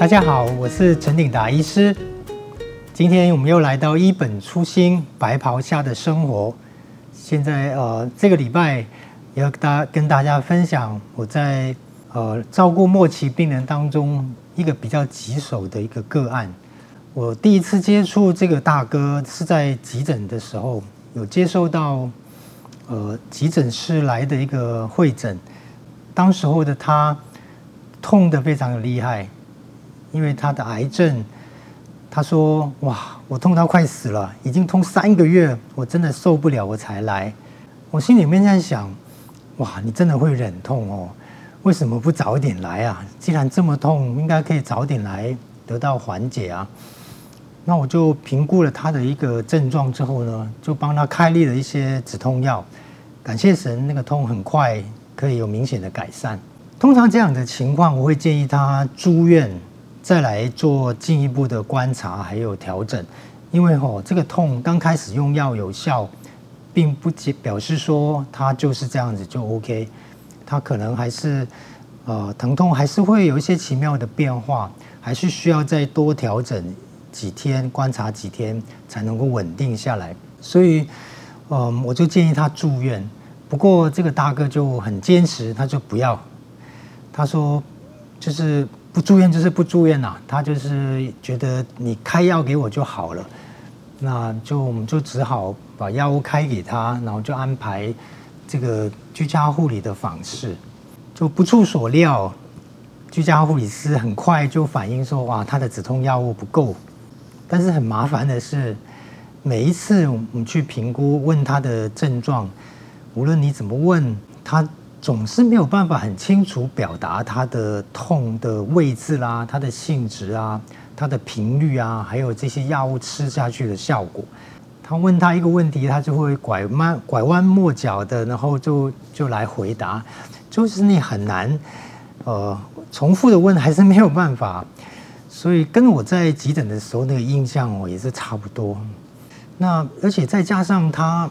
大家好，我是陈鼎达医师。今天我们又来到一本初心白袍下的生活。现在呃，这个礼拜要大跟大家分享我在呃照顾末期病人当中一个比较棘手的一个个案。我第一次接触这个大哥是在急诊的时候，有接受到呃急诊室来的一个会诊，当时候的他痛得非常的厉害。因为他的癌症，他说：“哇，我痛到快死了，已经痛三个月，我真的受不了，我才来。”我心里面在想：“哇，你真的会忍痛哦？为什么不早点来啊？既然这么痛，应该可以早点来得到缓解啊。”那我就评估了他的一个症状之后呢，就帮他开立了一些止痛药。感谢神，那个痛很快可以有明显的改善。通常这样的情况，我会建议他住院。再来做进一步的观察，还有调整，因为吼这个痛刚开始用药有效，并不表示说它就是这样子就 OK，它可能还是呃疼痛还是会有一些奇妙的变化，还是需要再多调整几天，观察几天才能够稳定下来。所以，嗯，我就建议他住院。不过这个大哥就很坚持，他就不要，他说就是。不住院就是不住院呐、他就是觉得你开药给我就好了，那就我们就只好把药物开给他，然后就安排这个居家护理的访视。就不出所料，居家护理师很快就反映说：“哇，他的止痛药物不够。”但是很麻烦的是，每一次我们去评估问他的症状，无论你怎么问他。总是没有办法很清楚表达他的痛的位置啦，他的性质啊，他的频率啊，还有这些药物吃下去的效果。他问他一个问题，他就会拐弯拐弯抹角的，然后就就来回答，就是你很难呃重复的问，还是没有办法。所以跟我在急诊的时候那个印象哦也是差不多。那而且再加上他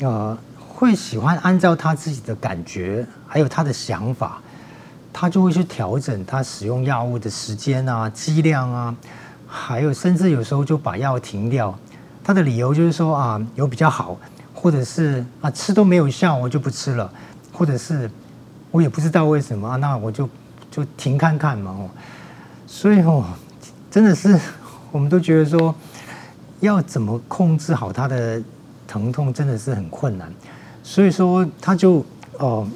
呃。会喜欢按照他自己的感觉，还有他的想法，他就会去调整他使用药物的时间啊、剂量啊，还有甚至有时候就把药停掉。他的理由就是说啊，有比较好，或者是啊吃都没有效，我就不吃了，或者是我也不知道为什么啊，那我就就停看看嘛。所以哦，真的是 我们都觉得说，要怎么控制好他的疼痛，真的是很困难。所以说，他就哦、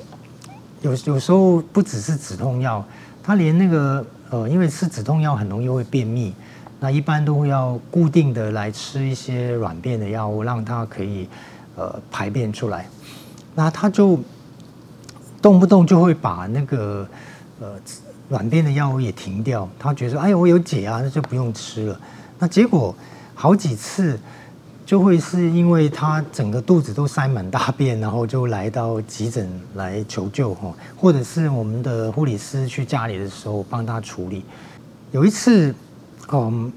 有有时候不只是止痛药，他连那个呃，因为吃止痛药很容易会便秘，那一般都会要固定的来吃一些软便的药物，让他可以呃排便出来。那他就动不动就会把那个呃软便的药物也停掉，他觉得，哎，我有解啊，那就不用吃了。那结果好几次。就会是因为他整个肚子都塞满大便，然后就来到急诊来求救哈，或者是我们的护理师去家里的时候帮他处理。有一次，嗯，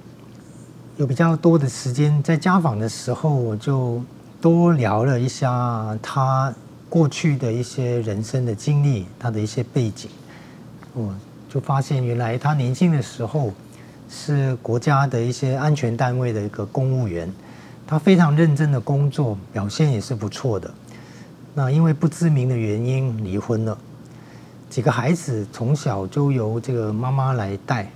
有比较多的时间在家访的时候，我就多聊了一下他过去的一些人生的经历，他的一些背景，我就发现原来他年轻的时候是国家的一些安全单位的一个公务员。他非常认真的工作，表现也是不错的。那因为不知名的原因离婚了，几个孩子从小就由这个妈妈来带，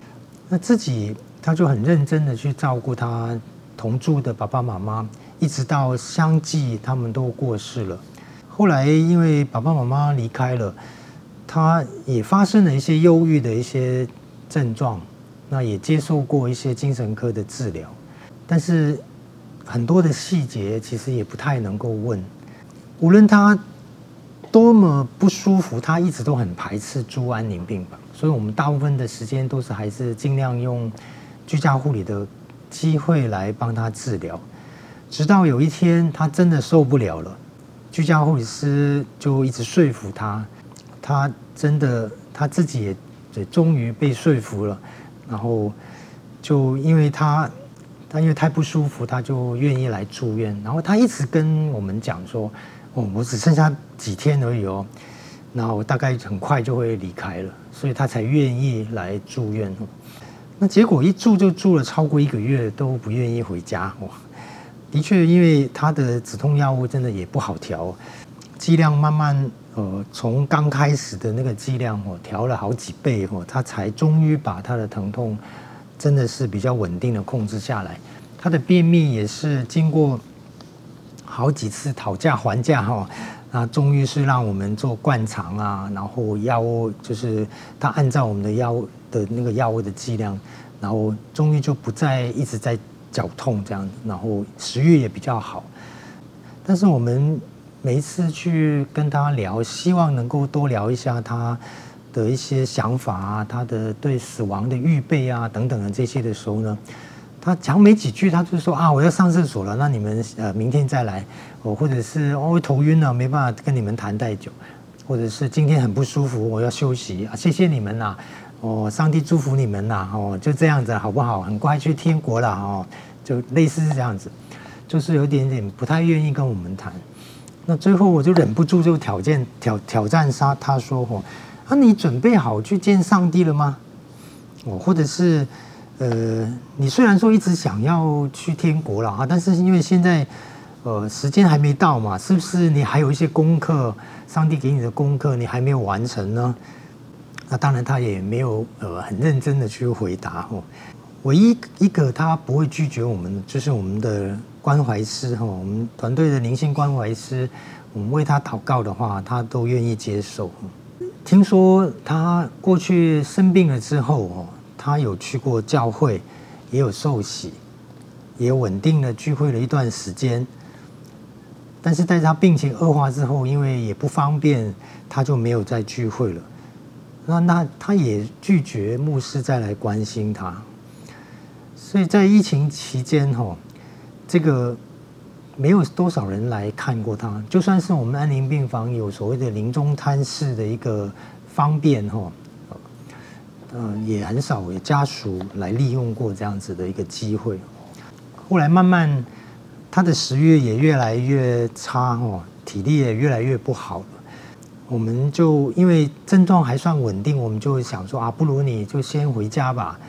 那自己他就很认真的去照顾他同住的爸爸妈妈，一直到相继他们都过世了。后来因为爸爸妈妈离开了，他也发生了一些忧郁的一些症状，那也接受过一些精神科的治疗，但是。很多的细节其实也不太能够问，无论他多么不舒服，他一直都很排斥住安宁病房，所以我们大部分的时间都是还是尽量用居家护理的机会来帮他治疗，直到有一天他真的受不了了，居家护理师就一直说服他，他真的他自己也也终于被说服了，然后就因为他。他因为太不舒服，他就愿意来住院。然后他一直跟我们讲说：“哦，我只剩下几天而已哦，然后大概很快就会离开了，所以他才愿意来住院。”那结果一住就住了超过一个月，都不愿意回家。哇，的确，因为他的止痛药物真的也不好调，剂量慢慢呃，从刚开始的那个剂量哦，调了好几倍哦，他才终于把他的疼痛真的是比较稳定的控制下来。他的便秘也是经过好几次讨价还价哈，那终于是让我们做灌肠啊，然后药物就是他按照我们的药物。的那个药物的剂量，然后终于就不再一直在绞痛这样子，然后食欲也比较好。但是我们每一次去跟他聊，希望能够多聊一下他的一些想法啊，他的对死亡的预备啊等等的这些的时候呢，他讲没几句，他就说啊，我要上厕所了，那你们呃明天再来，哦，或者是哦头晕了，没办法跟你们谈太久，或者是今天很不舒服，我要休息啊，谢谢你们呐。哦，上帝祝福你们呐！哦，就这样子好不好？很快去天国了哦，就类似是这样子，就是有点点不太愿意跟我们谈。那最后我就忍不住就挑战挑挑战他，他说：“哦，啊，你准备好去见上帝了吗？哦，或者是呃，你虽然说一直想要去天国了哈，但是因为现在呃时间还没到嘛，是不是你还有一些功课？上帝给你的功课你还没有完成呢？”那当然，他也没有呃很认真的去回答哦。唯一一个他不会拒绝我们，就是我们的关怀师哈，我们团队的灵性关怀师，我们为他祷告的话，他都愿意接受。听说他过去生病了之后哦，他有去过教会，也有受洗，也稳定的聚会了一段时间。但是在他病情恶化之后，因为也不方便，他就没有再聚会了。那那他也拒绝牧师再来关心他，所以在疫情期间哈，这个没有多少人来看过他。就算是我们安宁病房有所谓的临终探视的一个方便哈，嗯，也很少有家属来利用过这样子的一个机会。后来慢慢他的食欲也越来越差哦，体力也越来越不好。我们就因为症状还算稳定，我们就想说啊，不如你就先回家吧。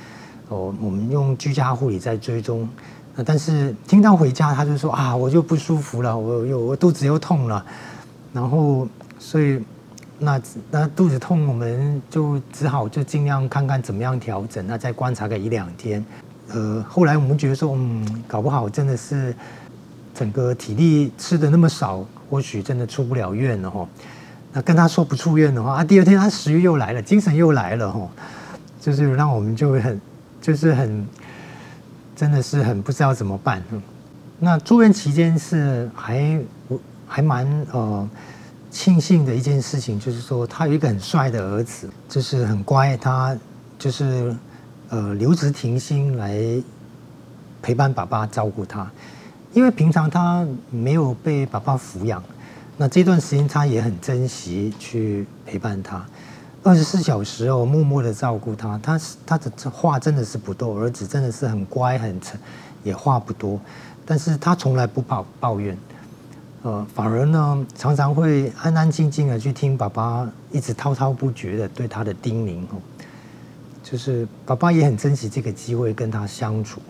哦，我们用居家护理在追踪。那但是听到回家，他就说啊，我就不舒服了，我又我肚子又痛了。然后所以那那肚子痛，我们就只好就尽量看看怎么样调整，那再观察个一两天。呃，后来我们觉得说，嗯，搞不好真的是整个体力吃的那么少，或许真的出不了院了哈。那跟他说不出院的话啊，第二天他食欲又来了，精神又来了吼，就是让我们就会很，就是很，真的是很不知道怎么办。那住院期间是还还蛮呃庆幸的一件事情，就是说他有一个很帅的儿子，就是很乖，他就是呃留职停薪来陪伴爸爸照顾他，因为平常他没有被爸爸抚养。那这段时间，他也很珍惜去陪伴他，二十四小时哦，默默的照顾他。他他的话真的是不多，儿子真的是很乖很沉，也话不多，但是他从来不抱抱怨，呃，反而呢，常常会安安静静的去听爸爸一直滔滔不绝的对他的叮咛哦，就是爸爸也很珍惜这个机会跟他相处。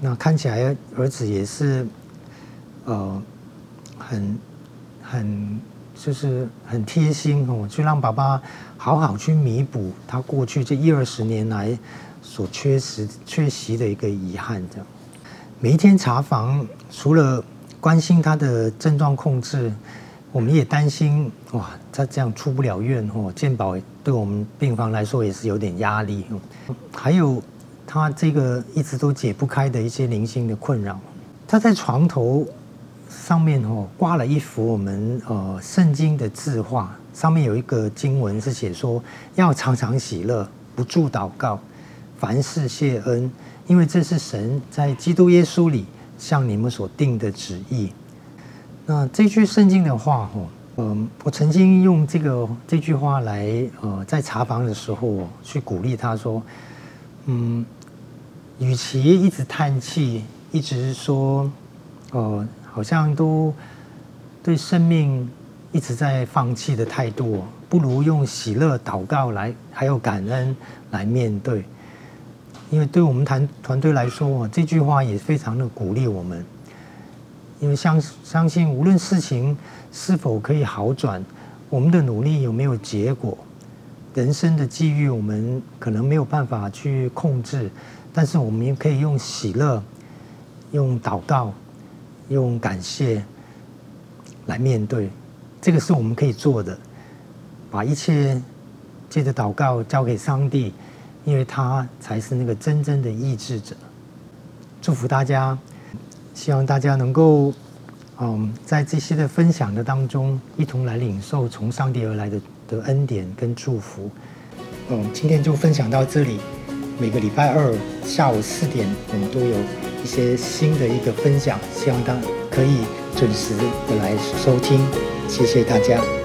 那看起来儿子也是，呃，很。很就是很贴心哦，去让爸爸好好去弥补他过去这一二十年来所缺失缺席的一个遗憾。这样，每一天查房，除了关心他的症状控制，我们也担心哇，他这样出不了院哦，健保对我们病房来说也是有点压力。还有他这个一直都解不开的一些灵性的困扰，他在床头。上面哦挂了一幅我们呃圣经的字画，上面有一个经文是写说要常常喜乐，不住祷告，凡事谢恩，因为这是神在基督耶稣里向你们所定的旨意。那这句圣经的话哦，嗯，我曾经用这个这句话来呃在查房的时候去鼓励他说，嗯，与其一直叹气，一直说，呃。好像都对生命一直在放弃的态度，不如用喜乐祷告来，还有感恩来面对。因为对我们团团队来说，这句话也非常的鼓励我们。因为相相信，无论事情是否可以好转，我们的努力有没有结果，人生的际遇我们可能没有办法去控制，但是我们也可以用喜乐、用祷告、用感谢来面对。这个是我们可以做的，把一切借着祷告交给上帝，因为他才是那个真正的意志者。祝福大家。希望大家能够，嗯，在这些的分享的当中，一同来领受从上帝而来的的恩典跟祝福。嗯，今天就分享到这里。每个礼拜二下午四点，我们都有一些新的一个分享，希望大家可以准时的来收听。谢谢大家。